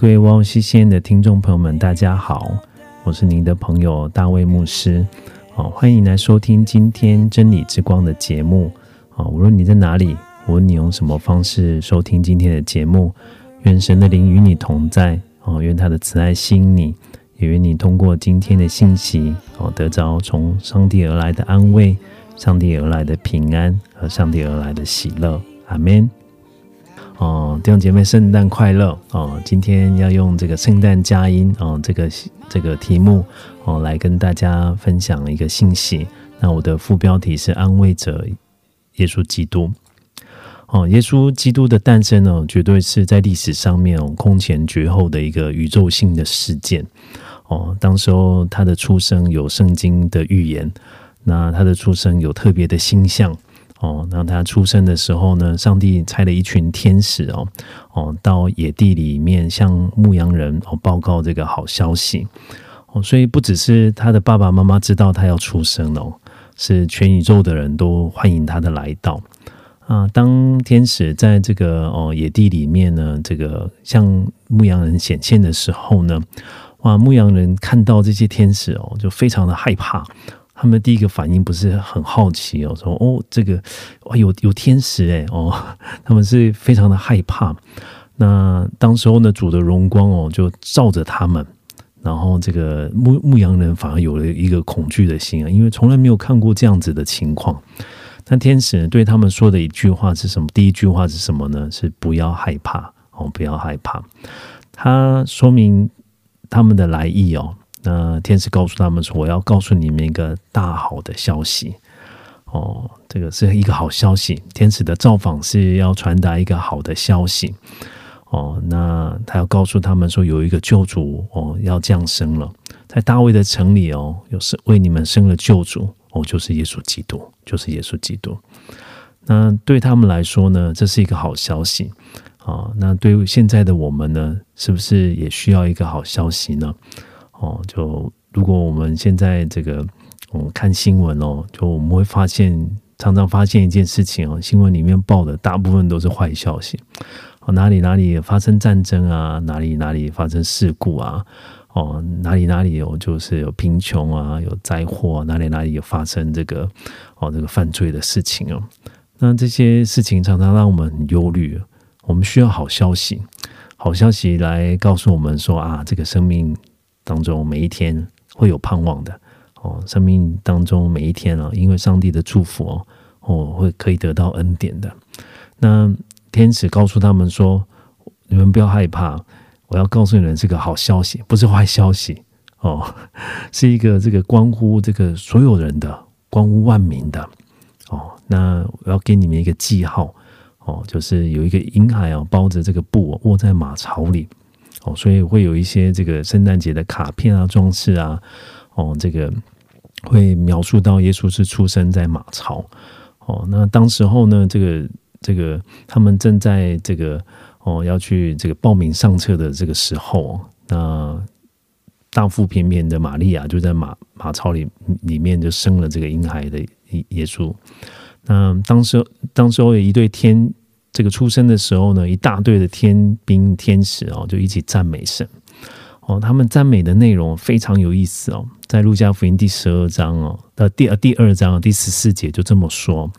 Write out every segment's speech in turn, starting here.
各位哇哦西线的听众朋友们，大家好，我是您的朋友大卫牧师，好、欢迎来收听今天真理之光的节目。好、无论你在哪里，无论你用什么方式收听今天的节目，愿神的灵与你同在，哦，愿他的慈爱吸引你，也愿你通过今天的信息，哦，得着从上帝而来的安慰，上帝而来的平安和上帝而来的喜乐。阿门。哦，弟兄姐妹，圣诞快乐！哦，今天要用这个圣诞佳音哦，这个这个题目哦，来跟大家分享一个信息。那我的副标题是安慰者耶稣基督。哦，耶稣基督的诞生呢，绝对是在历史上面空前绝后的一个宇宙性的事件。哦，当时候他的出生有圣经的预言，那他的出生有特别的星象。哦，那他出生的时候呢，上帝差了一群天使哦，哦，到野地里面向牧羊人哦报告这个好消息哦，所以不只是他的爸爸妈妈知道他要出生哦，是全宇宙的人都欢迎他的来到啊。当天使在这个哦野地里面呢，这个向牧羊人显现的时候呢，哇，牧羊人看到这些天使哦，就非常的害怕。他们第一个反应不是很好奇哦，说哦这个哇有有天使诶哦，他们是非常的害怕。那当时候呢，主的荣光哦就照着他们，然后这个牧牧羊人反而有了一个恐惧的心啊，因为从来没有看过这样子的情况。那天使对他们说的一句话是什么？第一句话是什么呢？是不要害怕哦，不要害怕。他说明他们的来意哦。那天使告诉他们说：“我要告诉你们一个大好的消息哦，这个是一个好消息。天使的造访是要传达一个好的消息哦。那他要告诉他们说，有一个救主哦要降生了，在大卫的城里哦，有是为你们生了救主哦，就是耶稣基督，就是耶稣基督。那对他们来说呢，这是一个好消息啊。那对于现在的我们呢，是不是也需要一个好消息呢？”哦，就如果我们现在这个我们看新闻哦，就我们会发现，常常发现一件事情哦，新闻里面报的大部分都是坏消息哦，哪里哪里发生战争啊，哪里哪里发生事故啊，哦，哪里哪里有就是有贫穷啊，有灾祸、啊，哪里哪里有发生这个哦这个犯罪的事情哦，那这些事情常常让我们很忧虑，我们需要好消息，好消息来告诉我们说啊，这个生命。当中每一天会有盼望的哦，生命当中每一天啊，因为上帝的祝福哦，哦会可以得到恩典的。那天使告诉他们说：“你们不要害怕，我要告诉你们这个好消息，不是坏消息哦，是一个这个关乎这个所有人的，关乎万民的哦。那我要给你们一个记号哦，就是有一个婴孩啊，包着这个布卧在马槽里。”哦，所以会有一些这个圣诞节的卡片啊、装饰啊，哦，这个会描述到耶稣是出生在马槽。哦，那当时候呢，这个这个他们正在这个哦要去这个报名上车的这个时候，那大腹便便的玛利亚就在马马槽里里面就生了这个婴孩的耶稣。那当时当时候有一对天。这个出生的时候呢，一大队的天兵天使哦，就一起赞美神哦。他们赞美的内容非常有意思哦，在路加福音第十二章哦的第第二章第十四节就这么说：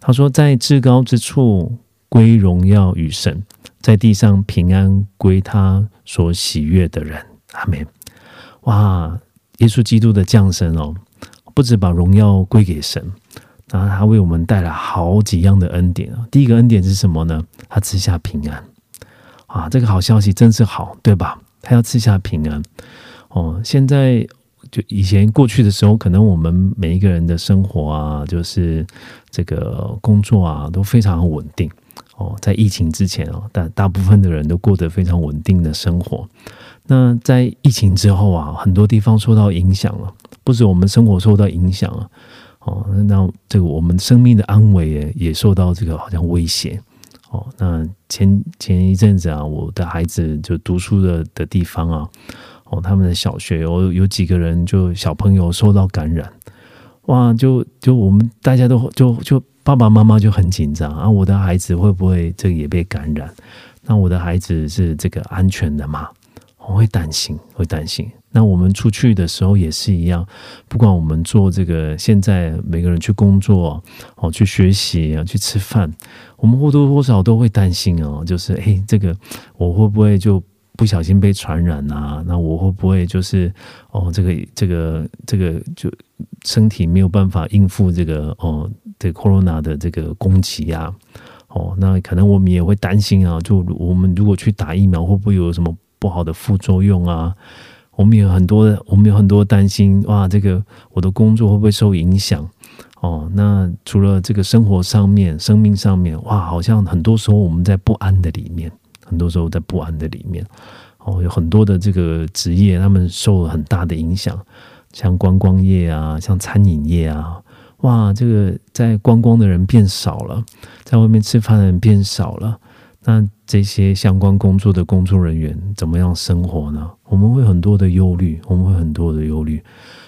他说，在至高之处归荣耀与神，在地上平安归他所喜悦的人。阿门。哇，耶稣基督的降生哦，不止把荣耀归给神，然后他为我们带来好几样的恩典啊。第一个恩典是什么呢？他赐下平安啊，这个好消息真是好，对吧？他要赐下平安哦。现在就以前过去的时候，可能我们每一个人的生活啊，就是这个工作啊，都非常稳定哦。在疫情之前哦，大大部分的人都过得非常稳定的生活。那在疫情之后啊，很多地方受到影响了，不止我们生活受到影响了，哦，那这个我们生命的安危也也受到这个好像威胁，哦，那前前一阵子啊，我的孩子就读书的的地方啊，哦，他们的小学有有几个人就小朋友受到感染，哇，就就我们大家都就就爸爸妈妈就很紧张啊，我的孩子会不会这个也被感染？那我的孩子是这个安全的吗？我会担心，会担心。那我们出去的时候也是一样，不管我们做这个，现在每个人去工作哦，去学习啊，去吃饭，我们或多或少都会担心哦，就是诶，这个我会不会就不小心被传染啊？那我会不会就是哦，这个这个这个就身体没有办法应付这个哦，这 corona 的这个攻击呀？哦，那可能我们也会担心啊，就我们如果去打疫苗，会不会有什么？不好的副作用啊，我们有很多，我们有很多担心哇，这个我的工作会不会受影响？哦，那除了这个生活上面、生命上面，哇，好像很多时候我们在不安的里面，很多时候在不安的里面，哦，有很多的这个职业，他们受了很大的影响，像观光业啊，像餐饮业啊，哇，这个在观光的人变少了，在外面吃饭的人变少了。那这些相关工作的工作人员怎么样生活呢？我们会很多的忧虑，我们会很多的忧虑。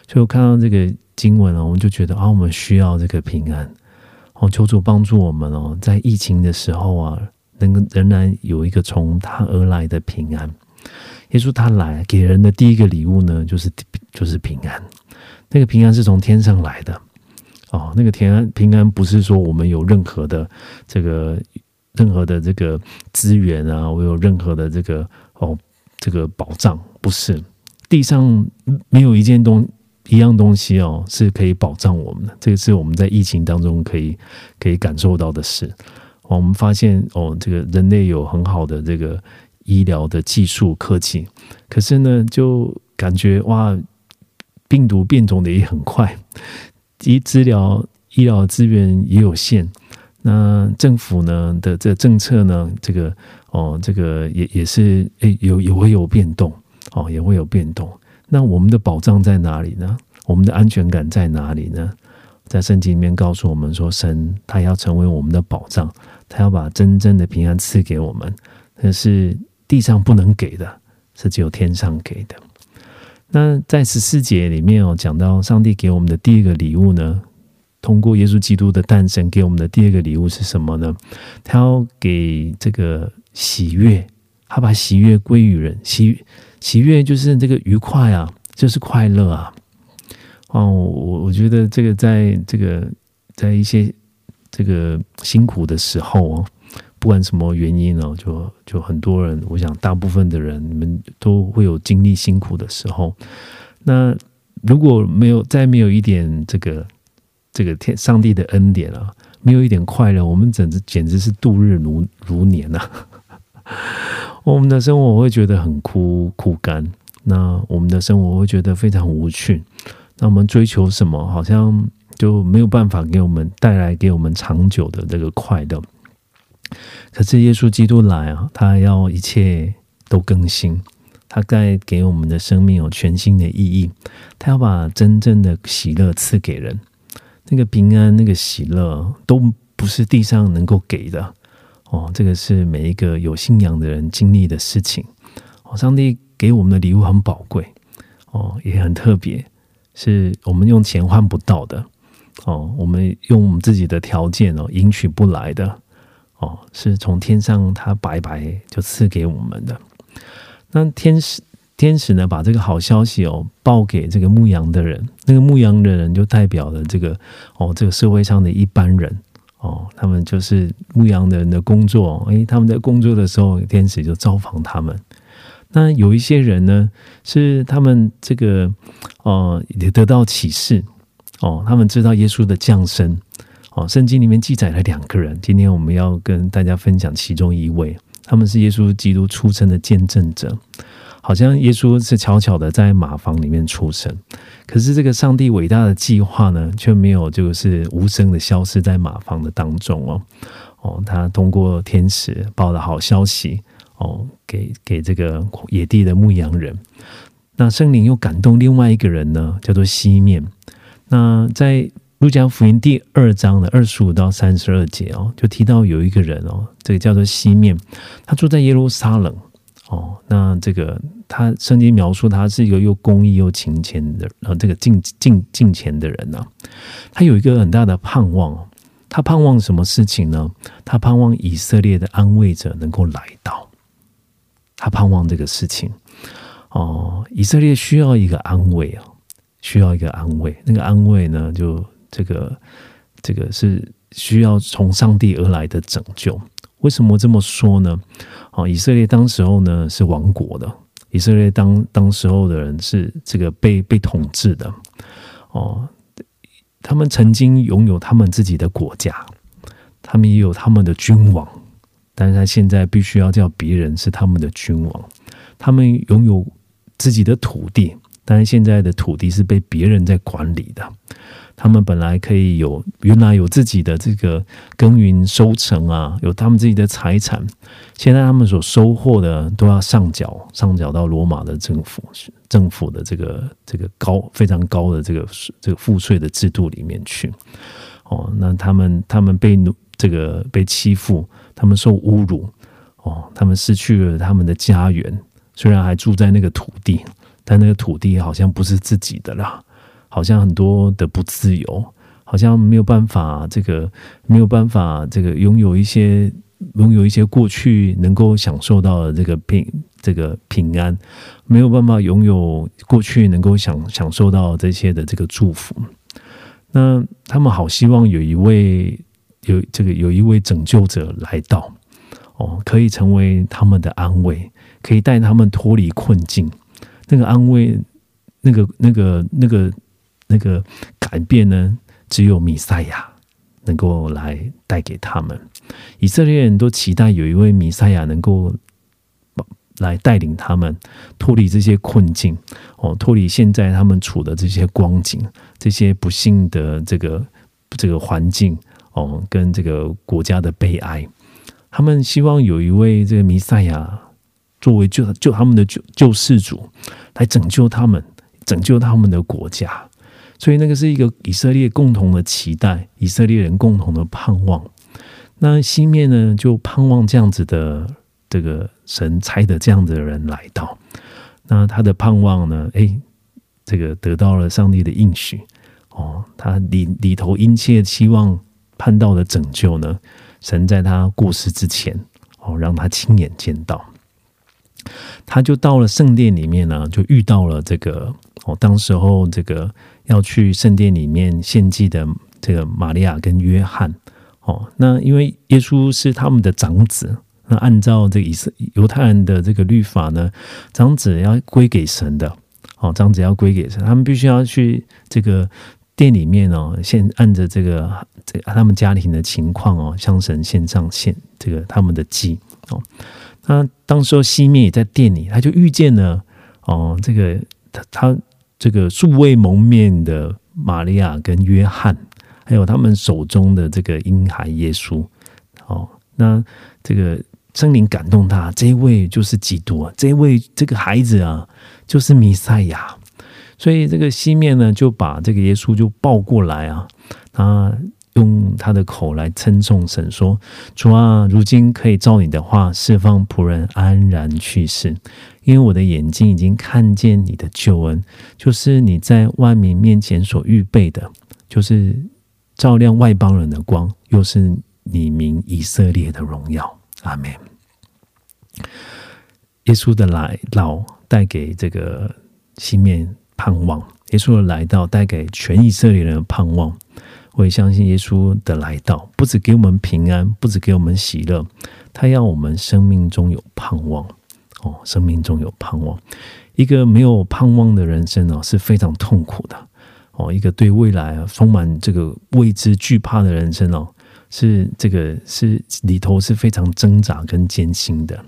所以我看到这个经文啊，我们就觉得啊，我们需要这个平安。哦，求主帮助我们哦，在疫情的时候啊，能仍然有一个从他而来的平安。耶稣他来给人的第一个礼物呢，就是就是平安。那个平安是从天上来的哦，那个平安平安不是说我们有任何的这个。任何的这个资源啊，我有任何的这个哦，这个保障不是地上没有一件东一样东西哦，是可以保障我们的。这个是我们在疫情当中可以可以感受到的事。我们发现哦，这个人类有很好的这个医疗的技术科技，可是呢，就感觉哇，病毒变种的也很快，医治疗医疗资源也有限。那政府呢的这政策呢，这个哦，这个也也是诶，有也会有变动哦，也会有变动。那我们的保障在哪里呢？我们的安全感在哪里呢？在圣经里面告诉我们说，神他要成为我们的保障，他要把真正的平安赐给我们，那是地上不能给的，是只有天上给的。那在十四节里面哦，讲到上帝给我们的第一个礼物呢。通过耶稣基督的诞生，给我们的第二个礼物是什么呢？他要给这个喜悦，他把喜悦归于人。喜喜悦就是这个愉快啊，就是快乐啊。哦，我我觉得这个在这个在一些这个辛苦的时候哦，不管什么原因哦，就就很多人，我想大部分的人，你们都会有经历辛苦的时候。那如果没有再没有一点这个。这个天上帝的恩典啊，没有一点快乐，我们简直简直是度日如如年呐。我们的生活会觉得很枯枯干，那我们的生活会觉得非常无趣。那我们追求什么，好像就没有办法给我们带来给我们长久的这个快乐。可是耶稣基督来啊，他要一切都更新，他该给我们的生命有全新的意义，他要把真正的喜乐赐给人。那个平安、那个喜乐，都不是地上能够给的哦。这个是每一个有信仰的人经历的事情。哦，上帝给我们的礼物很宝贵哦，也很特别，是我们用钱换不到的哦。我们用我们自己的条件哦，赢取不来的哦，是从天上他白白就赐给我们的。那天使。天使呢，把这个好消息哦报给这个牧羊的人，那个牧羊的人就代表了这个哦，这个社会上的一般人哦，他们就是牧羊人的工作。诶，他们在工作的时候，天使就造访他们。那有一些人呢，是他们这个哦也得到启示哦，他们知道耶稣的降生。哦，圣经里面记载了两个人，今天我们要跟大家分享其中一位，他们是耶稣基督出生的见证者。好像耶稣是悄悄的在马房里面出生，可是这个上帝伟大的计划呢，却没有就是无声的消失在马房的当中哦。哦，他通过天使报了好消息哦，给给这个野地的牧羊人。那圣灵又感动另外一个人呢，叫做西面。那在路加福音第二章的二十五到三十二节哦，就提到有一个人哦，这个叫做西面，他住在耶路撒冷哦。那这个他圣经描述他是一个又公义又勤俭的，呃，这个进进进钱的人呢。他有一个很大的盼望。他盼望什么事情呢？他盼望以色列的安慰者能够来到。他盼望这个事情哦，以色列需要一个安慰啊，需要一个安慰。那个安慰呢，就这个这个是需要从上帝而来的拯救。为什么这么说呢？哦，以色列当时候呢是亡国的，以色列当当时候的人是这个被被统治的哦。他们曾经拥有他们自己的国家，他们也有他们的君王，但是他现在必须要叫别人是他们的君王。他们拥有自己的土地，但是现在的土地是被别人在管理的。他们本来可以有原来有自己的这个耕耘收成啊，有他们自己的财产。现在他们所收获的都要上缴，上缴到罗马的政府政府的这个这个高非常高的这个这个赋税的制度里面去。哦，那他们他们被这个被欺负，他们受侮辱。哦，他们失去了他们的家园，虽然还住在那个土地，但那个土地好像不是自己的啦。好像很多的不自由，好像没有办法，这个没有办法，这个拥有一些拥有一些过去能够享受到的这个平这个平安，没有办法拥有过去能够享享受到这些的这个祝福。那他们好希望有一位有这个有一位拯救者来到，哦，可以成为他们的安慰，可以带他们脱离困境。那个安慰，那个那个那个。那个改变呢，只有弥赛亚能够来带给他们。以色列人都期待有一位弥赛亚能够来带领他们脱离这些困境，哦，脱离现在他们处的这些光景、这些不幸的这个这个环境，哦，跟这个国家的悲哀。他们希望有一位这个弥赛亚作为救救他们的救救世主，来拯救他们，拯救他们的国家。所以那个是一个以色列共同的期待，以色列人共同的盼望。那西面呢，就盼望这样子的这个神差的这样子的人来到。那他的盼望呢，哎，这个得到了上帝的应许哦。他里里头殷切期望盼到的拯救呢，神在他过世之前哦，让他亲眼见到。他就到了圣殿里面呢，就遇到了这个哦，当时候这个。要去圣殿里面献祭的这个玛利亚跟约翰，哦，那因为耶稣是他们的长子，那按照这个以色犹太人的这个律法呢，长子要归给神的，哦，长子要归给神，他们必须要去这个殿里面哦，献按着这个这个他们家庭的情况哦，向神献上献这个他们的祭哦。那当时候西面也在店里，他就遇见了哦，这个他他。这个素未谋面的玛利亚跟约翰，还有他们手中的这个婴孩耶稣，哦，那这个圣灵感动他，这一位就是基督啊，这一位这个孩子啊，就是弥赛亚，所以这个西面呢就把这个耶稣就抱过来啊，他。用他的口来称颂神，说：“主啊，如今可以照你的话释放仆人安然去世，因为我的眼睛已经看见你的救恩，就是你在万民面前所预备的，就是照亮外邦人的光，又是你名以色列的荣耀。”阿门。耶稣的来到带给这个西面盼望，耶稣的来到带给全以色列人的盼望。我也相信耶稣的来到，不止给我们平安，不止给我们喜乐，他要我们生命中有盼望。哦，生命中有盼望。一个没有盼望的人生哦，是非常痛苦的。哦，一个对未来充满这个未知惧怕的人生哦，是这个是里头是非常挣扎跟艰辛的。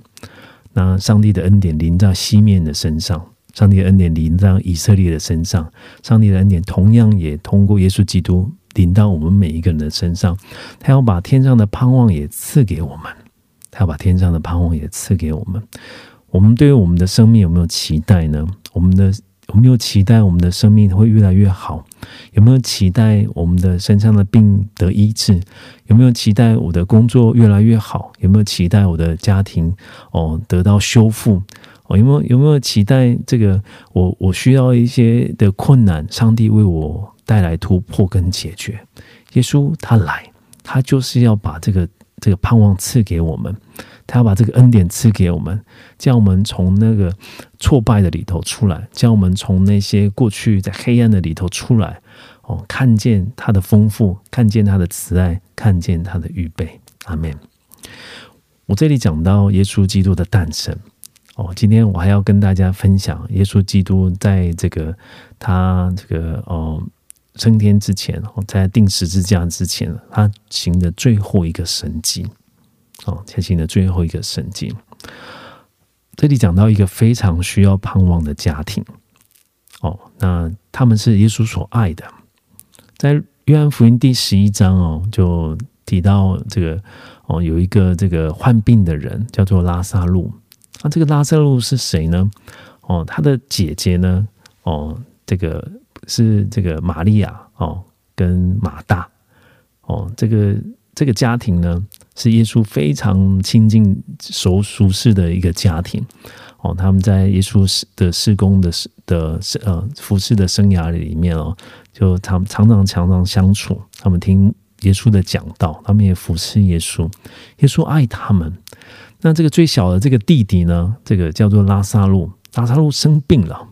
那上帝的恩典临在西面的身上，上帝的恩典临在以色列的身上，上帝的恩典同样也通过耶稣基督临到我们每一个人的身上。他要把天上的盼望也赐给我们，他要把天上的盼望也赐给我们。我们对于我们的生命有没有期待呢？我们的有没有期待我们的生命会越来越好？有没有期待我们的身上的病得医治？有没有期待我的工作越来越好？有没有期待我的家庭哦得到修复？哦，有没有有没有期待这个我我需要一些的困难，上帝为我带来突破跟解决？耶稣他来，他就是要把这个这个盼望赐给我们。他要把这个恩典赐给我们，叫我们从那个挫败的里头出来，叫我们从那些过去在黑暗的里头出来，哦，看见他的丰富，看见他的慈爱，看见他的预备。阿门。我这里讲到耶稣基督的诞生，哦，今天我还要跟大家分享耶稣基督在这个他这个哦升天之前，在定十字架之前，他行的最后一个神迹。哦，前行的最后一个神迹，这里讲到一个非常需要盼望的家庭。哦，那他们是耶稣所爱的。在约翰福音第十一章哦，就提到这个哦，有一个这个患病的人叫做拉萨路。那这个拉萨路是谁呢？哦，他的姐姐呢？哦，这个是这个玛利亚哦，跟马大哦，这个这个家庭呢？是耶稣非常亲近、熟熟识的一个家庭哦。他们在耶稣的施工的的呃服侍的生涯里面哦，就常常常常常相处。他们听耶稣的讲道，他们也服侍耶稣。耶稣爱他们。那这个最小的这个弟弟呢，这个叫做拉萨路。拉萨路生病了。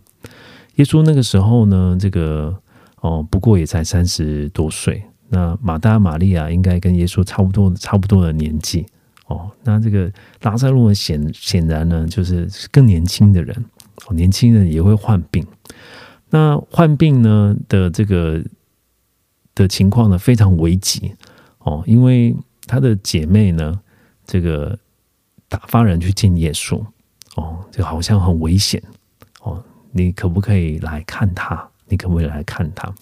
耶稣那个时候呢，这个哦，不过也才三十多岁。那马大玛利亚应该跟耶稣差不多差不多的年纪哦。那这个拉萨路显显然呢，就是更年轻的人哦。年轻人也会患病。那患病呢的这个的情况呢，非常危急哦，因为他的姐妹呢，这个打发人去见耶稣哦，就好像很危险。你可不可以来看他？你可不可以来看他？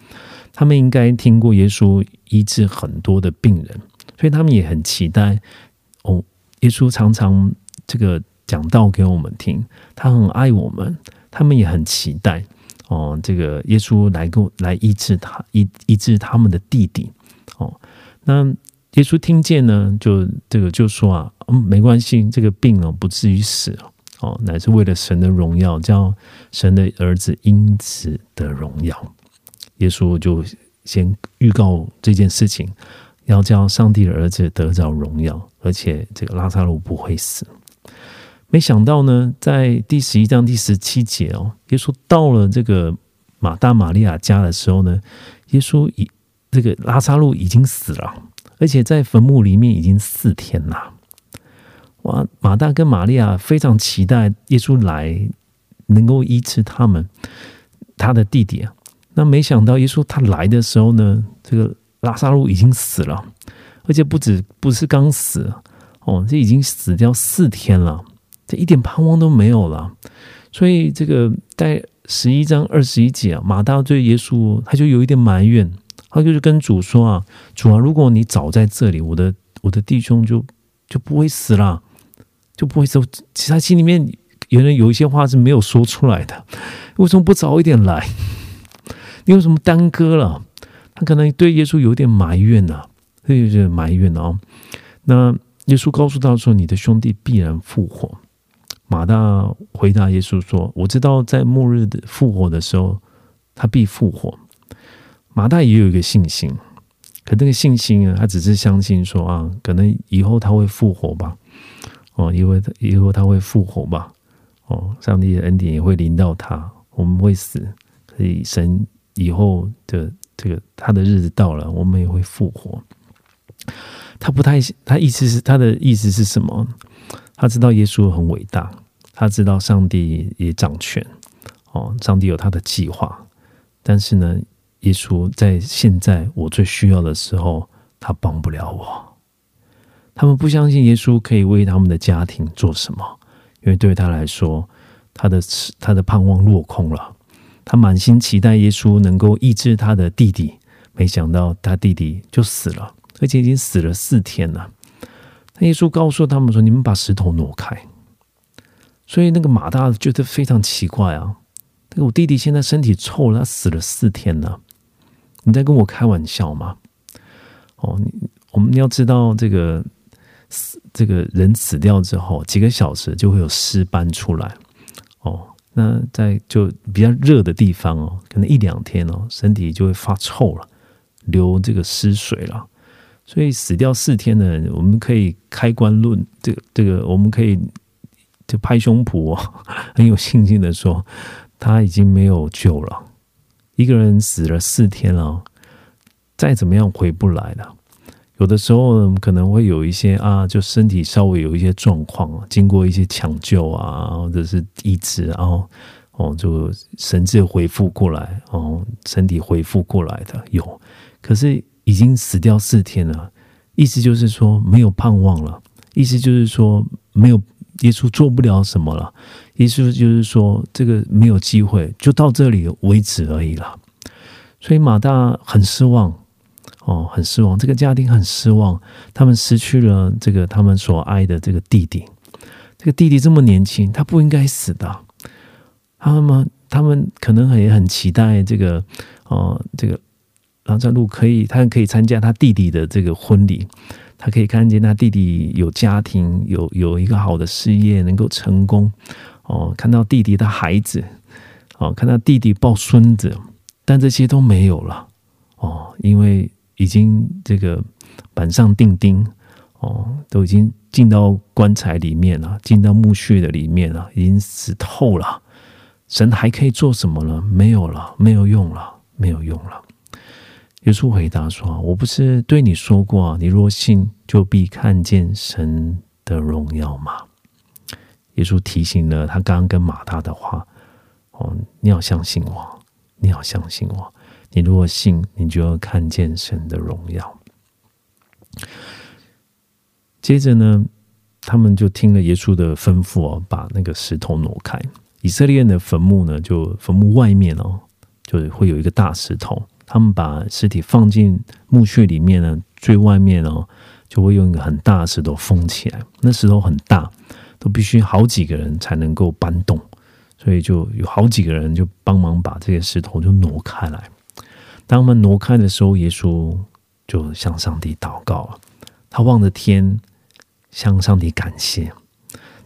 他们应该听过耶稣医治很多的病人，所以他们也很期待哦。耶稣常常这个讲道给我们听，他很爱我们，他们也很期待哦。这个耶稣来过来医治他医医治他们的弟弟哦。那耶稣听见呢，就这个就说啊，嗯，没关系，这个病哦不至于死哦，乃是为了神的荣耀，叫神的儿子因此的荣耀。耶稣就先预告这件事情，要叫上帝的儿子得着荣耀，而且这个拉萨路不会死。没想到呢，在第十一章第十七节哦，耶稣到了这个马大玛利亚家的时候呢，耶稣已这个拉萨路已经死了，而且在坟墓里面已经四天了。哇，马大跟玛利亚非常期待耶稣来，能够医治他们他的弟弟啊。那没想到耶稣他来的时候呢，这个拉萨路已经死了，而且不止不是刚死哦，这已经死掉四天了，这一点盼望都没有了。所以这个在十一章二十一节啊，马大对耶稣他就有一点埋怨，他就是跟主说啊，主啊，如果你早在这里，我的我的弟兄就就不会死了，就不会说。其实他心里面原来有一些话是没有说出来的，为什么不早一点来？你为什么耽搁了？他可能对耶稣有点埋怨呐，有点埋怨哦。那耶稣告诉他说：“你的兄弟必然复活。”马大回答耶稣说：“我知道在末日的复活的时候，他必复活。”马大也有一个信心，可那个信心啊，他只是相信说啊，可能以后他会复活吧。哦，因为以后他会复活嘛。哦，上帝的恩典也会临到他，我们会死，可以神。以后的这个他的日子到了，我们也会复活。他不太，他意思是他的意思是什么？他知道耶稣很伟大，他知道上帝也掌权。哦，上帝有他的计划，但是呢，耶稣在现在我最需要的时候，他帮不了我。他们不相信耶稣可以为他们的家庭做什么，因为对他来说，他的他的盼望落空了。他满心期待耶稣能够医治他的弟弟，没想到他弟弟就死了，而且已经死了四天了。那耶稣告诉他们说：“你们把石头挪开。”所以那个马大觉得非常奇怪啊！那个我弟弟现在身体臭了，他死了四天了，你在跟我开玩笑吗？哦，你我们要知道，这个这个人死掉之后几个小时就会有尸斑出来哦。那在就比较热的地方哦，可能一两天哦，身体就会发臭了，流这个湿水了。所以死掉四天的人，我们可以开棺论这个这个，我们可以就拍胸脯哦，很有信心的说，他已经没有救了。一个人死了四天了，再怎么样回不来了。有的时候可能会有一些啊，就身体稍微有一些状况，经过一些抢救啊，或者是医治，然后哦，就神志恢复过来，哦，身体恢复过来的有。可是已经死掉四天了，意思就是说没有盼望了，意思就是说没有耶稣做不了什么了，意思就是说这个没有机会，就到这里为止而已了。所以马大很失望。哦，很失望，这个家庭很失望，他们失去了这个他们所爱的这个弟弟。这个弟弟这么年轻，他不应该死的。他们他们可能也很期待这个哦，这个拉扎路可以，他可以参加他弟弟的这个婚礼，他可以看见他弟弟有家庭，有有一个好的事业，能够成功。哦，看到弟弟的孩子，哦，看到弟弟抱孙子，但这些都没有了。哦，因为。已经这个板上钉钉哦，都已经进到棺材里面了，进到墓穴的里面了，已经死透了。神还可以做什么呢？没有了，没有用了，没有用了。耶稣回答说：“我不是对你说过，你若信，就必看见神的荣耀吗？”耶稣提醒了他刚刚跟马大的话：“哦，你要相信我，你要相信我。”你如果信，你就要看见神的荣耀。接着呢，他们就听了耶稣的吩咐哦，把那个石头挪开。以色列人的坟墓呢，就坟墓外面哦，就会有一个大石头。他们把尸体放进墓穴里面呢，最外面哦，就会用一个很大的石头封起来。那石头很大，都必须好几个人才能够搬动，所以就有好几个人就帮忙把这些石头就挪开来。当他们挪开的时候，耶稣就向上帝祷告了。他望着天，向上帝感谢。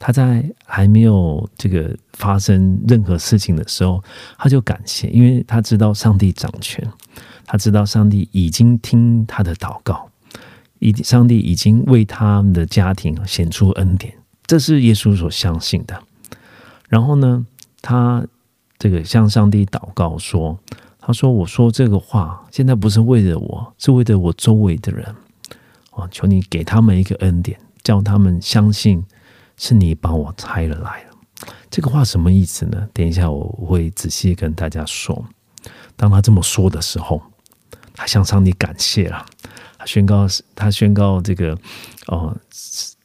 他在还没有这个发生任何事情的时候，他就感谢，因为他知道上帝掌权，他知道上帝已经听他的祷告，已上帝已经为他们的家庭显出恩典，这是耶稣所相信的。然后呢，他这个向上帝祷告说。他说：“我说这个话，现在不是为了我，是为了我周围的人。哦，求你给他们一个恩典，叫他们相信是你把我拆了来了。这个话什么意思呢？等一下我会仔细跟大家说。当他这么说的时候，他向上帝感谢了，他宣告，他宣告这个哦，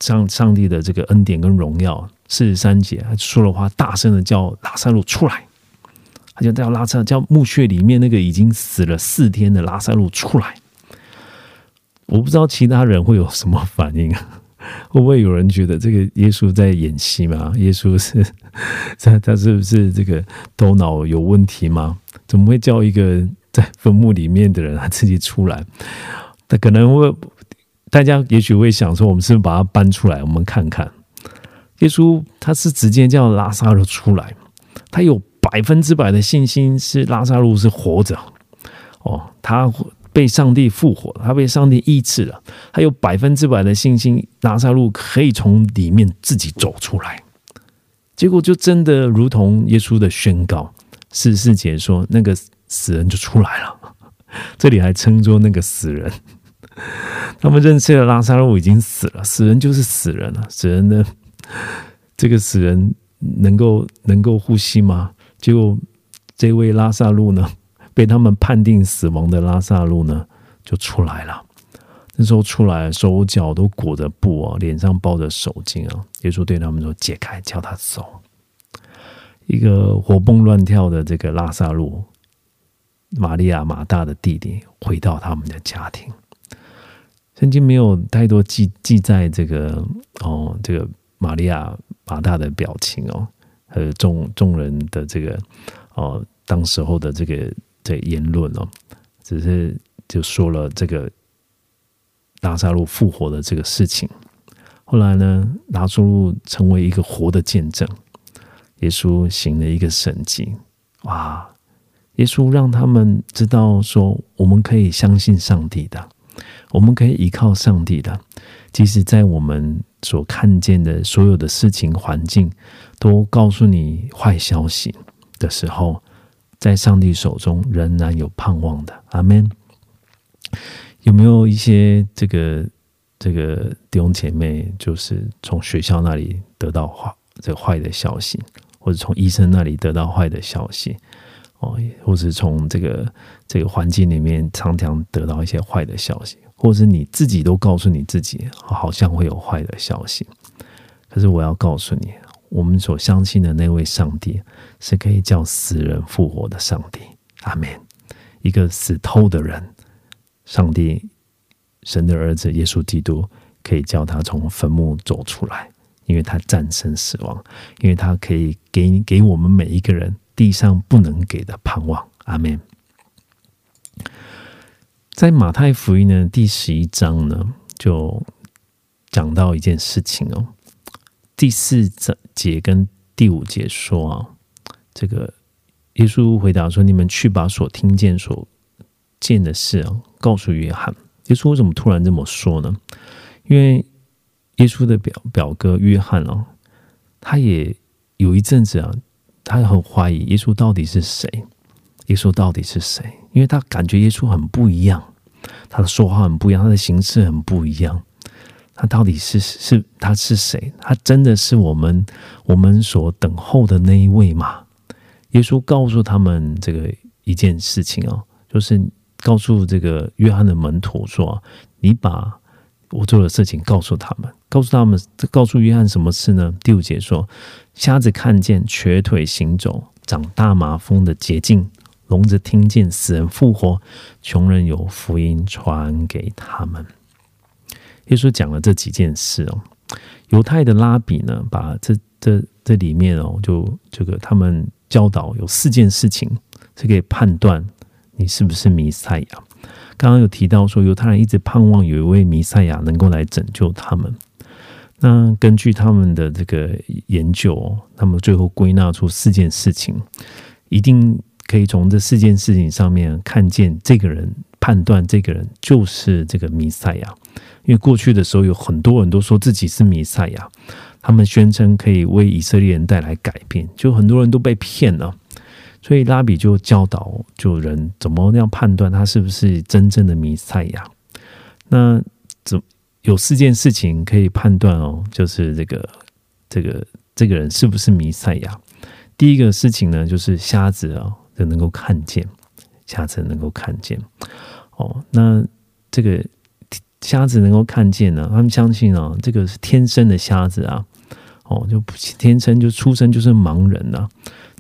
上上帝的这个恩典跟荣耀。四十三节，他说了话，大声的叫拉萨路出来。”他就叫拉萨，叫墓穴里面那个已经死了四天的拉萨路出来。我不知道其他人会有什么反应啊，会不会有人觉得这个耶稣在演戏吗？耶稣是 他他是不是这个头脑有问题吗？怎么会叫一个在坟墓里面的人他自己出来？他可能会大家也许会想说，我们是不是把他搬出来？我们看看耶稣他是直接叫拉萨路出来，他有。百分之百的信心是拉萨路是活着哦，他被上帝复活，他被上帝医治了，他有百分之百的信心，拉萨路可以从里面自己走出来。结果就真的如同耶稣的宣告，四四节说那个死人就出来了，这里还称作那个死人。他们认识了拉萨路已经死了，死人就是死人了，死人的这个死人能够能够呼吸吗？就这位拉萨路呢，被他们判定死亡的拉萨路呢，就出来了。那时候出来，手脚都裹着布啊，脸上包着手巾啊。耶稣对他们说：“解开，叫他走。”一个活蹦乱跳的这个拉萨路，玛利亚马大的弟弟，回到他们的家庭。圣经没有太多记记载这个哦，这个玛利亚马大的表情哦，呃众众人的这个哦，当时候的这个这言论哦，只是就说了这个拉萨路复活的这个事情。后来呢，拉萨路成为一个活的见证，耶稣行了一个神迹，哇！耶稣让他们知道说，我们可以相信上帝的。我们可以依靠上帝的，即使在我们所看见的所有的事情、环境都告诉你坏消息的时候，在上帝手中仍然有盼望的。阿门。有没有一些这个这个弟兄姐妹，就是从学校那里得到坏这个坏的消息，或者从医生那里得到坏的消息？哦，或是从这个这个环境里面常常得到一些坏的消息？或是你自己都告诉你自己，好像会有坏的消息。可是我要告诉你，我们所相信的那位上帝是可以叫死人复活的上帝。阿门。一个死透的人，上帝神的儿子耶稣基督可以叫他从坟墓走出来，因为他战胜死亡，因为他可以给给我们每一个人地上不能给的盼望。阿门。在马太福音的第十一章呢，就讲到一件事情哦。第四节跟第五节说啊，这个耶稣回答说：“你们去把所听见、所见的事啊，告诉约翰。”耶稣为什么突然这么说呢？因为耶稣的表表哥约翰哦，他也有一阵子啊，他很怀疑耶稣到底是谁。耶稣到底是谁？因为他感觉耶稣很不一样，他的说话很不一样，他的形式很不一样。他到底是是他是谁？他真的是我们我们所等候的那一位吗？耶稣告诉他们这个一件事情哦，就是告诉这个约翰的门徒说：“你把我做的事情告诉他们，告诉他们，告诉约翰什么事呢？”第五节说：“瞎子看见，瘸腿行走，长大麻风的捷径。”聋子听见死人复活，穷人有福音传给他们。耶稣讲了这几件事哦。犹太的拉比呢，把这这这里面哦，就这个他们教导有四件事情是可以判断你是不是弥赛亚。刚刚有提到说，犹太人一直盼望有一位弥赛亚能够来拯救他们。那根据他们的这个研究，他们最后归纳出四件事情，一定。可以从这四件事情上面看见这个人，判断这个人就是这个弥赛亚。因为过去的时候有很多人都说自己是弥赛亚，他们宣称可以为以色列人带来改变，就很多人都被骗了。所以拉比就教导就人怎么样判断他是不是真正的弥赛亚。那怎有四件事情可以判断哦，就是这个这个这个人是不是弥赛亚？第一个事情呢，就是瞎子啊。就能够看见，瞎子能够看见。哦，那这个瞎子能够看见呢？他们相信啊，这个是天生的瞎子啊。哦，就天生就出生就是盲人呐。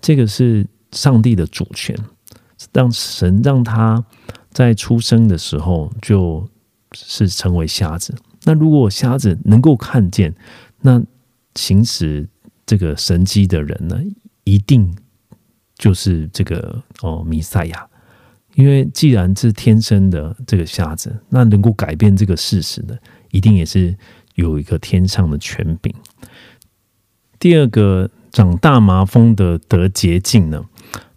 这个是上帝的主权，让神让他在出生的时候就是成为瞎子。那如果瞎子能够看见，那行使这个神迹的人呢，一定。就是这个哦，弥赛亚，因为既然是天生的这个瞎子，那能够改变这个事实的，一定也是有一个天上的权柄。第二个，长大麻风的得洁净呢？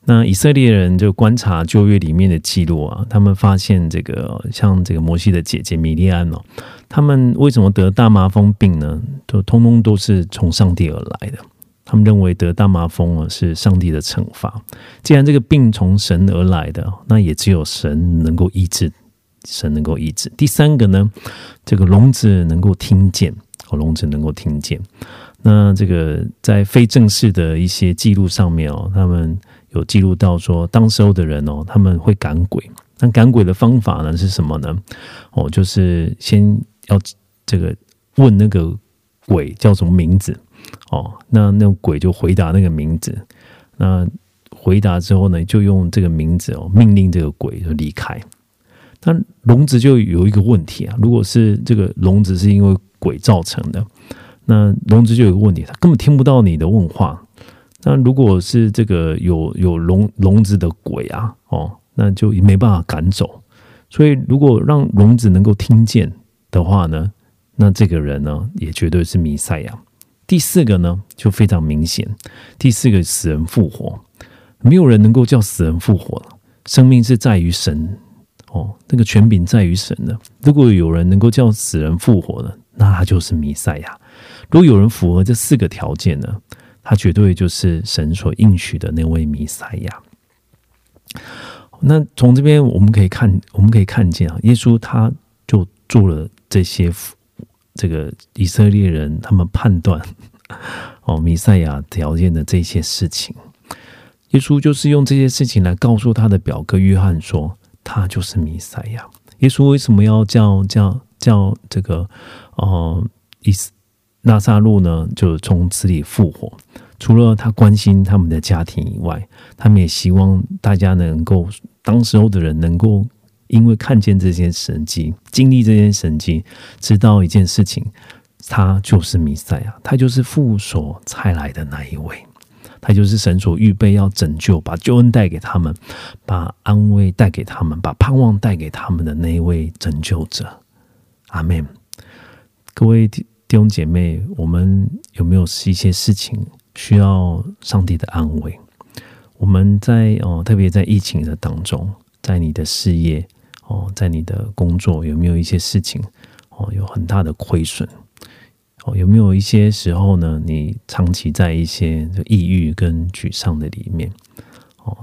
那以色列人就观察旧约里面的记录啊，他们发现这个像这个摩西的姐姐米利安哦，他们为什么得大麻风病呢？都通通都是从上帝而来的。他们认为得大麻风啊是上帝的惩罚。既然这个病从神而来的，那也只有神能够医治，神能够医治。第三个呢，这个聋子能够听见，哦，聋子能够听见。那这个在非正式的一些记录上面哦，他们有记录到说，当时候的人哦，他们会赶鬼。那赶鬼的方法呢是什么呢？哦，就是先要这个问那个鬼叫什么名字哦，那那种鬼就回答那个名字。那回答之后呢，就用这个名字哦命令这个鬼就离开。那聋子就有一个问题啊，如果是这个聋子是因为鬼造成的，那聋子就有个问题，他根本听不到你的问话。那如果是这个有有聋聋子的鬼啊，哦，那就没办法赶走。所以如果让聋子能够听见的话呢，那这个人呢也绝对是弥赛亚。第四个呢就非常明显，第四个死人复活，没有人能够叫死人复活了。生命是在于神哦，那个权柄在于神的。如果有人能够叫死人复活了，那他就是弥赛亚。如果有人符合这四个条件呢，他绝对就是神所应许的那位弥赛亚。那从这边我们可以看，我们可以看见啊，耶稣他就做了这些。这个以色列人他们判断 哦弥赛亚条件的这些事情，耶稣就是用这些事情来告诉他的表哥约翰说，他就是弥赛亚。耶稣为什么要叫叫叫这个哦以拉萨路呢？就从死里复活。除了他关心他们的家庭以外，他们也希望大家能够当时候的人能够。因为看见这件神迹，经历这件神迹，知道一件事情，他就是弥赛亚，他就是父所差来的那一位，他就是神所预备要拯救、把救恩带给他们、把安慰带给他们、把盼望带给他们的那一位拯救者。阿门。各位弟兄姐妹，我们有没有一些事情需要上帝的安慰？我们在哦，特别在疫情的当中，在你的事业。哦，在你的工作有没有一些事情哦，有很大的亏损？哦，有没有一些时候呢？你长期在一些就抑郁跟沮丧的里面？哦，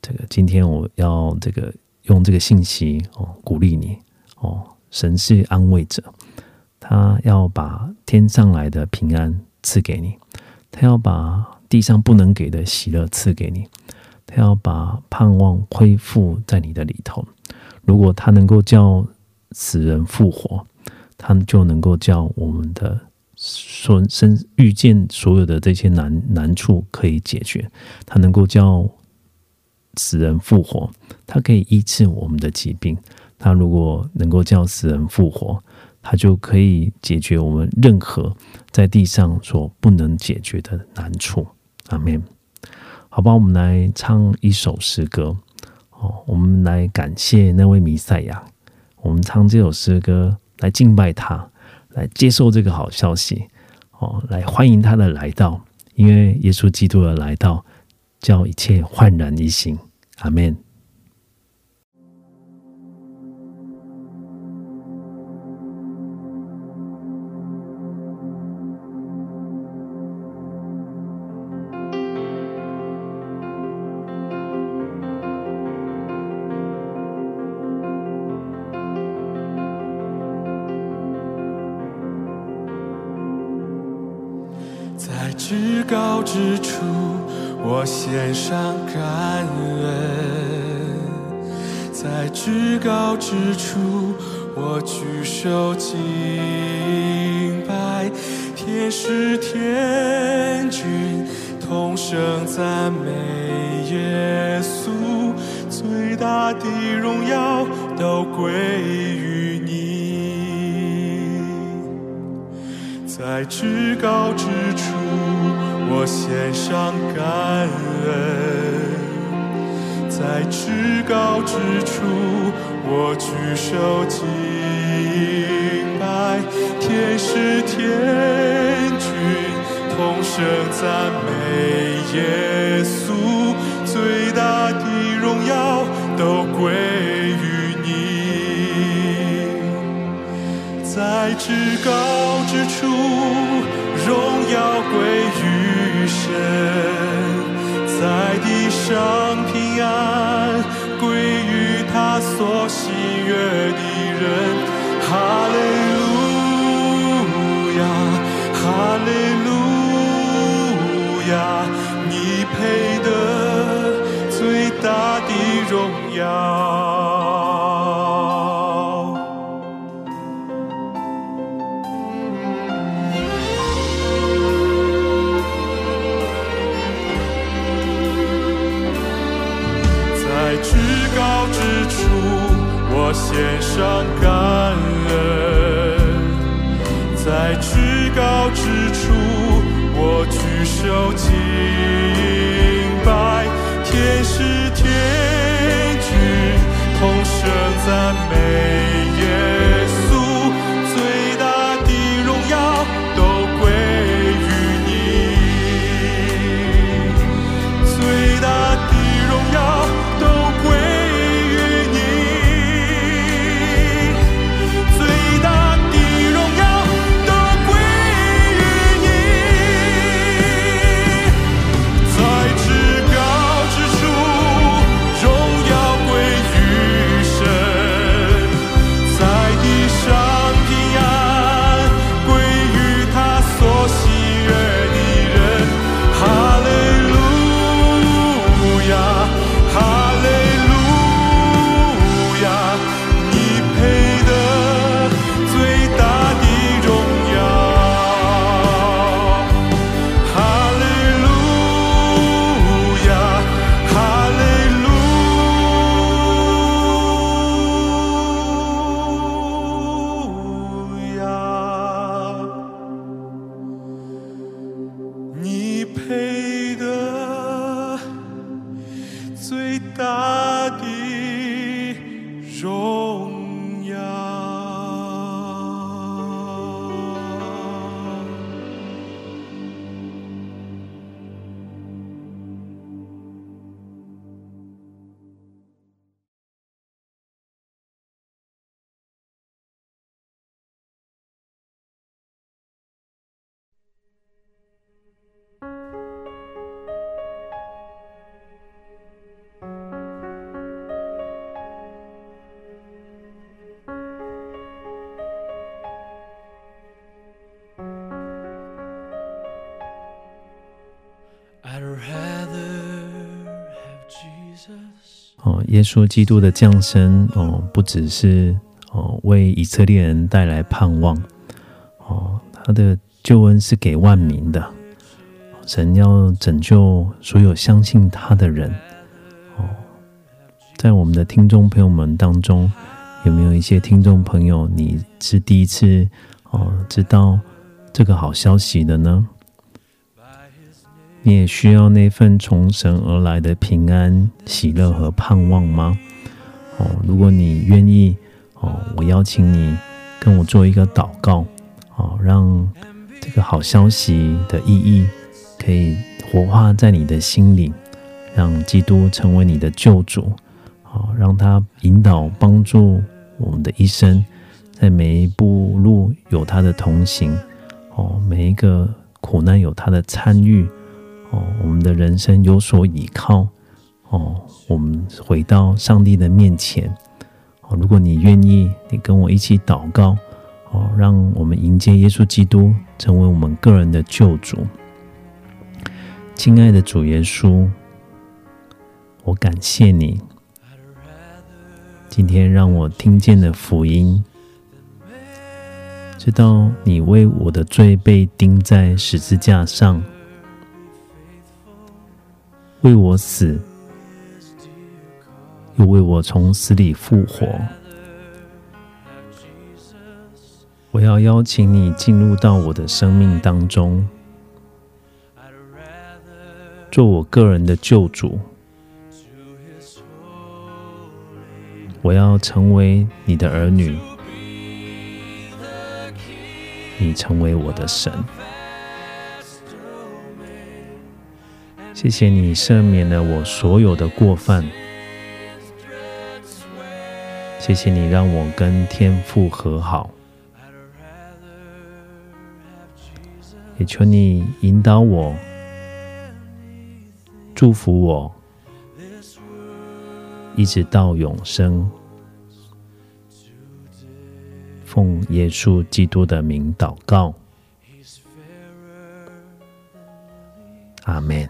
这个今天我要这个用这个信息哦，鼓励你哦。神是安慰者，他要把天上来的平安赐给你，他要把地上不能给的喜乐赐给你，他要把盼望恢复在你的里头。如果他能够叫死人复活，他就能够叫我们的所生遇见所有的这些难难处可以解决。他能够叫死人复活，他可以医治我们的疾病。他如果能够叫死人复活，他就可以解决我们任何在地上所不能解决的难处。阿门。好吧，我们来唱一首诗歌。哦，我们来感谢那位弥赛亚。我们唱这首诗歌来敬拜他，来接受这个好消息。哦，来欢迎他的来到，因为耶稣基督的来到，叫一切焕然一新。阿门。至高之处。我献上感恩，在至高之处，我举手敬拜，天使天君同声赞美耶稣，最大的荣耀都归在至高之处，荣耀归于神，在地上平安归于他所喜悦的人。哈利路亚，哈利路亚，你配得最大的荣耀。献上感恩；在至高之处，我举手敬拜。天使天君同声赞美耶稣基督的降生哦，不只是哦为以色列人带来盼望哦，他的救恩是给万民的。神要拯救所有相信他的人哦。在我们的听众朋友们当中，有没有一些听众朋友，你是第一次哦知道这个好消息的呢？你也需要那份从神而来的平安、喜乐和盼望吗？哦，如果你愿意，哦，我邀请你跟我做一个祷告，哦，让这个好消息的意义可以活化在你的心里，让基督成为你的救主，哦，让他引导、帮助我们的一生，在每一步路有他的同行，哦，每一个苦难有他的参与。哦，我们的人生有所依靠。哦，我们回到上帝的面前。哦，如果你愿意，你跟我一起祷告。哦，让我们迎接耶稣基督，成为我们个人的救主。亲爱的主耶稣，我感谢你，今天让我听见了福音，知道你为我的罪被钉在十字架上。为我死，又为我从死里复活。我要邀请你进入到我的生命当中，做我个人的救主。我要成为你的儿女，你成为我的神。谢谢你赦免了我所有的过犯，谢谢你让我跟天父和好，也求你引导我，祝福我，一直到永生。奉耶稣基督的名祷告，阿门。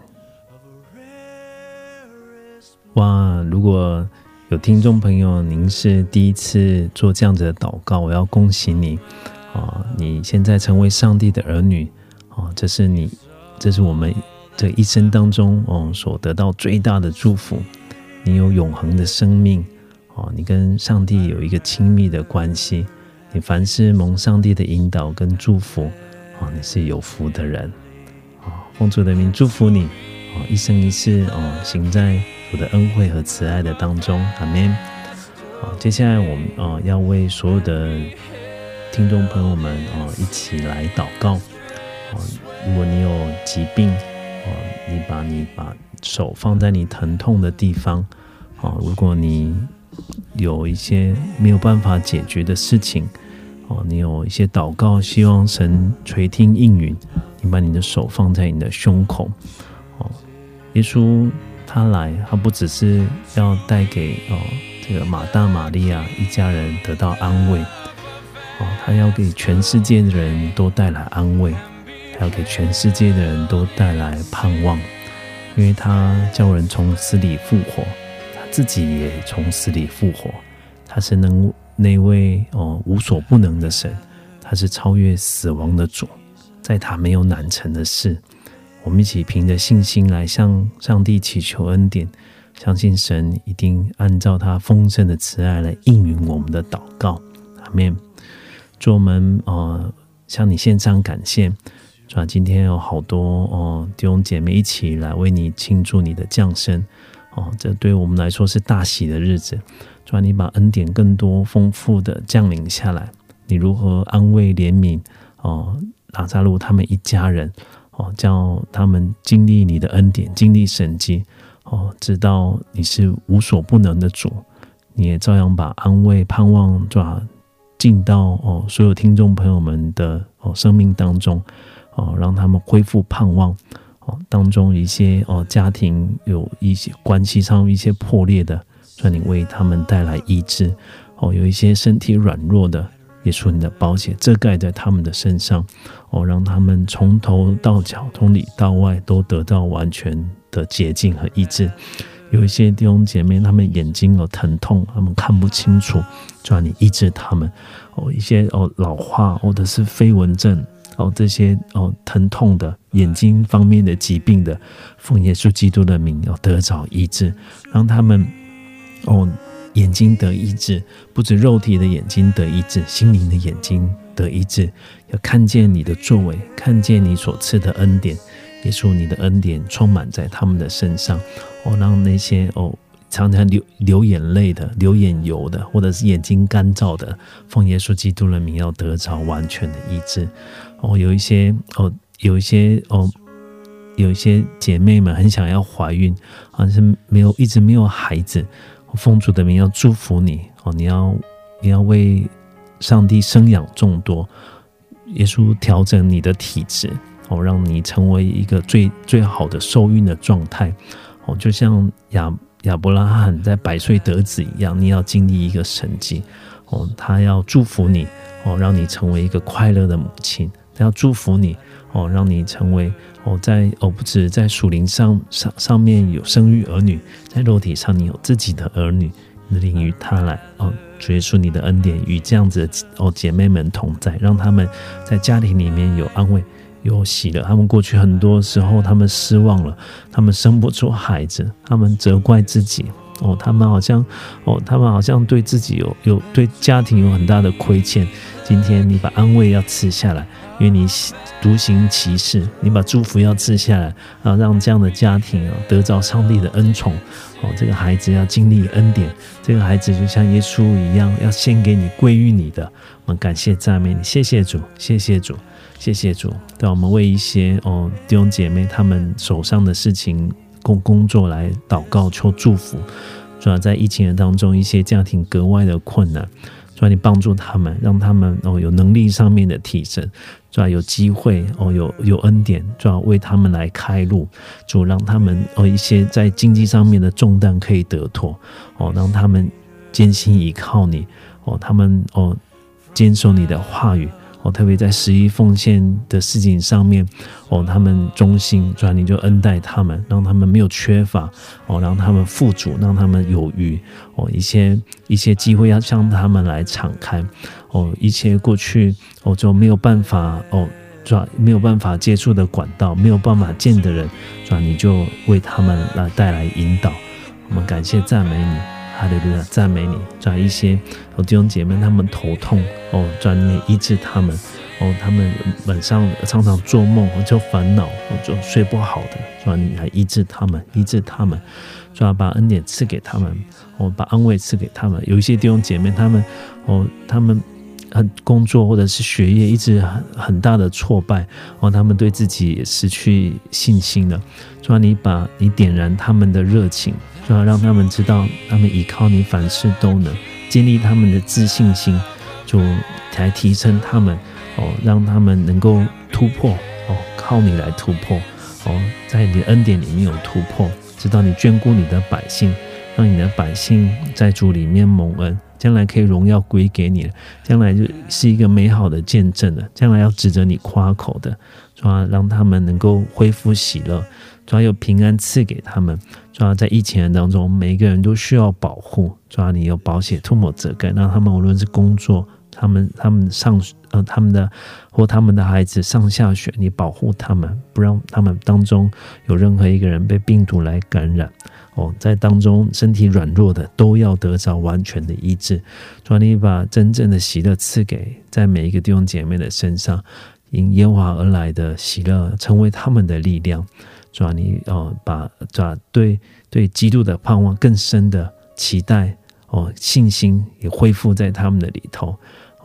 哇，如果有听众朋友，您是第一次做这样子的祷告，我要恭喜你啊！你现在成为上帝的儿女啊，这是你，这是我们这一生当中哦所得到最大的祝福。你有永恒的生命哦，你跟上帝有一个亲密的关系，你凡是蒙上帝的引导跟祝福啊，你是有福的人啊！奉主的名祝福你啊，一生一世哦，行在。主的恩惠和慈爱的当中，阿门。好，接下来我们啊要为所有的听众朋友们啊一起来祷告。哦，如果你有疾病，哦，你把你把手放在你疼痛的地方。哦，如果你有一些没有办法解决的事情，哦，你有一些祷告，希望神垂听应允，你把你的手放在你的胸口。哦，耶稣。他来，他不只是要带给哦这个马大、玛利亚一家人得到安慰，哦，他要给全世界的人都带来安慰，他要给全世界的人都带来盼望，因为他叫人从死里复活，他自己也从死里复活，他是能那位哦无所不能的神，他是超越死亡的主，在他没有难成的事。我们一起凭着信心来向上帝祈求恩典，相信神一定按照他丰盛的慈爱来应允我们的祷告。阿门。祝我们呃向你献上感谢，主啊，今天有好多哦弟兄姐妹一起来为你庆祝你的降生哦，这对我们来说是大喜的日子。主，你把恩典更多丰富的降临下来，你如何安慰怜悯哦拉扎路他们一家人？哦，叫他们经历你的恩典，经历神迹，哦，知道你是无所不能的主，你也照样把安慰、盼望抓进到哦所有听众朋友们的哦生命当中，哦，让他们恢复盼望，哦，当中一些哦家庭有一些关系上一些破裂的，算你为他们带来医治，哦，有一些身体软弱的。耶稣，你的保险遮盖在他们的身上，哦，让他们从头到脚、从里到外都得到完全的洁净和医治。有一些弟兄姐妹，他们眼睛有疼痛，他们看不清楚，就让你医治他们。哦，一些哦老化或者是飞蚊症，哦这些哦疼痛的眼睛方面的疾病的，奉耶稣基督的名要得着医治，让他们哦。眼睛得医治，不止肉体的眼睛得医治，心灵的眼睛得医治。要看见你的作为，看见你所赐的恩典，耶稣，你的恩典充满在他们的身上。哦，让那些哦常常流流眼泪的、流眼油的，或者是眼睛干燥的，奉耶稣基督的名，要得着完全的医治。哦，有一些哦，有一些哦，有一些姐妹们很想要怀孕，好像是没有，一直没有孩子。奉主的名要祝福你哦！你要你要为上帝生养众多，耶稣调整你的体质哦，让你成为一个最最好的受孕的状态哦，就像亚亚伯拉罕在百岁得子一样，你要经历一个神迹哦，他要祝福你哦，让你成为一个快乐的母亲，他要祝福你哦，让你成为。哦，在哦，不止在属灵上上上面有生育儿女，在肉体上你有自己的儿女，领于他来哦，主耶稣你的恩典与这样子哦姐妹们同在，让他们在家庭里面有安慰，有喜乐。他们过去很多时候他们失望了，他们生不出孩子，他们责怪自己哦，他们好像哦，他们好像对自己有有对家庭有很大的亏欠。今天你把安慰要赐下来。因为你独行其事，你把祝福要赐下来，啊，让这样的家庭啊得着上帝的恩宠，哦，这个孩子要经历恩典，这个孩子就像耶稣一样，要献给你归于你的。我们感谢赞美你，谢谢主，谢谢主，谢谢主。对我们为一些哦弟兄姐妹他们手上的事情工工作来祷告求祝福，主要在疫情的当中，一些家庭格外的困难。主要你帮助他们，让他们哦有能力上面的提升，主要有机会哦有有恩典，主要为他们来开路，主让他们哦一些在经济上面的重担可以得脱。哦，让他们坚信依靠你。哦，他们哦坚守你的话语。特别在十一奉献的事情上面，哦，他们忠心，主啊，你就恩待他们，让他们没有缺乏，哦，让他们富足，让他们有余，哦，一些一些机会要向他们来敞开，哦，一切过去哦就没有办法哦，主啊，没有办法接触的管道，没有办法见的人，主啊，你就为他们来带来引导，我们感谢赞美你。哈利路亚，赞美你！转一些哦弟兄姐妹，他们头痛哦，转你医治他们哦，他们晚上常常做梦就烦恼，就睡不好的，转你来医治他们，医治他们，转把恩典赐给他们，哦，把安慰赐给他们。有一些弟兄姐妹，他们哦，他们很工作或者是学业一直很很大的挫败哦，他们对自己也失去信心了，转你把你点燃他们的热情。就要让他们知道，他们依靠你凡事都能建立他们的自信心，就来提升他们哦，让他们能够突破哦，靠你来突破哦，在你的恩典里面有突破，知道你眷顾你的百姓，让你的百姓在主里面蒙恩，将来可以荣耀归给你了，将来就是一个美好的见证了，将来要指着你夸口的，主要让他们能够恢复喜乐。主要有平安赐给他们，主要在疫情当中，每一个人都需要保护。主要你有保险、涂抹遮盖，让他们无论是工作，他们他们上呃他们的或他们的孩子上下学，你保护他们，不让他们当中有任何一个人被病毒来感染。哦，在当中身体软弱的都要得着完全的医治。主要你把真正的喜乐赐给在每一个弟兄姐妹的身上，因耶华而来的喜乐成为他们的力量。主啊，你哦，把主啊对对基督的盼望更深的期待哦，信心也恢复在他们的里头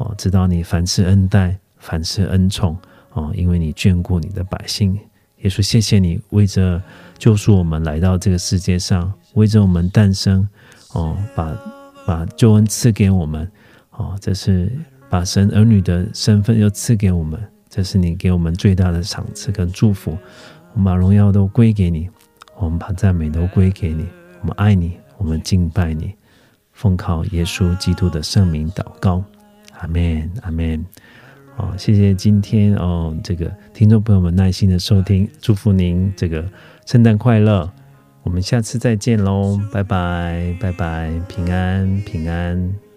哦，知道你凡事恩待，凡事恩宠哦，因为你眷顾你的百姓。耶稣，谢谢你为着救赎我们来到这个世界上，为着我们诞生哦，把把救恩赐给我们哦，这是把神儿女的身份又赐给我们，这是你给我们最大的赏赐跟祝福。我们把荣耀都归给你，我们把赞美都归给你。我们爱你，我们敬拜你，奉靠耶稣基督的圣名祷告，阿门，阿门。哦，谢谢今天哦，这个听众朋友们耐心的收听，祝福您这个圣诞快乐。我们下次再见喽，拜拜，拜拜，平安，平安。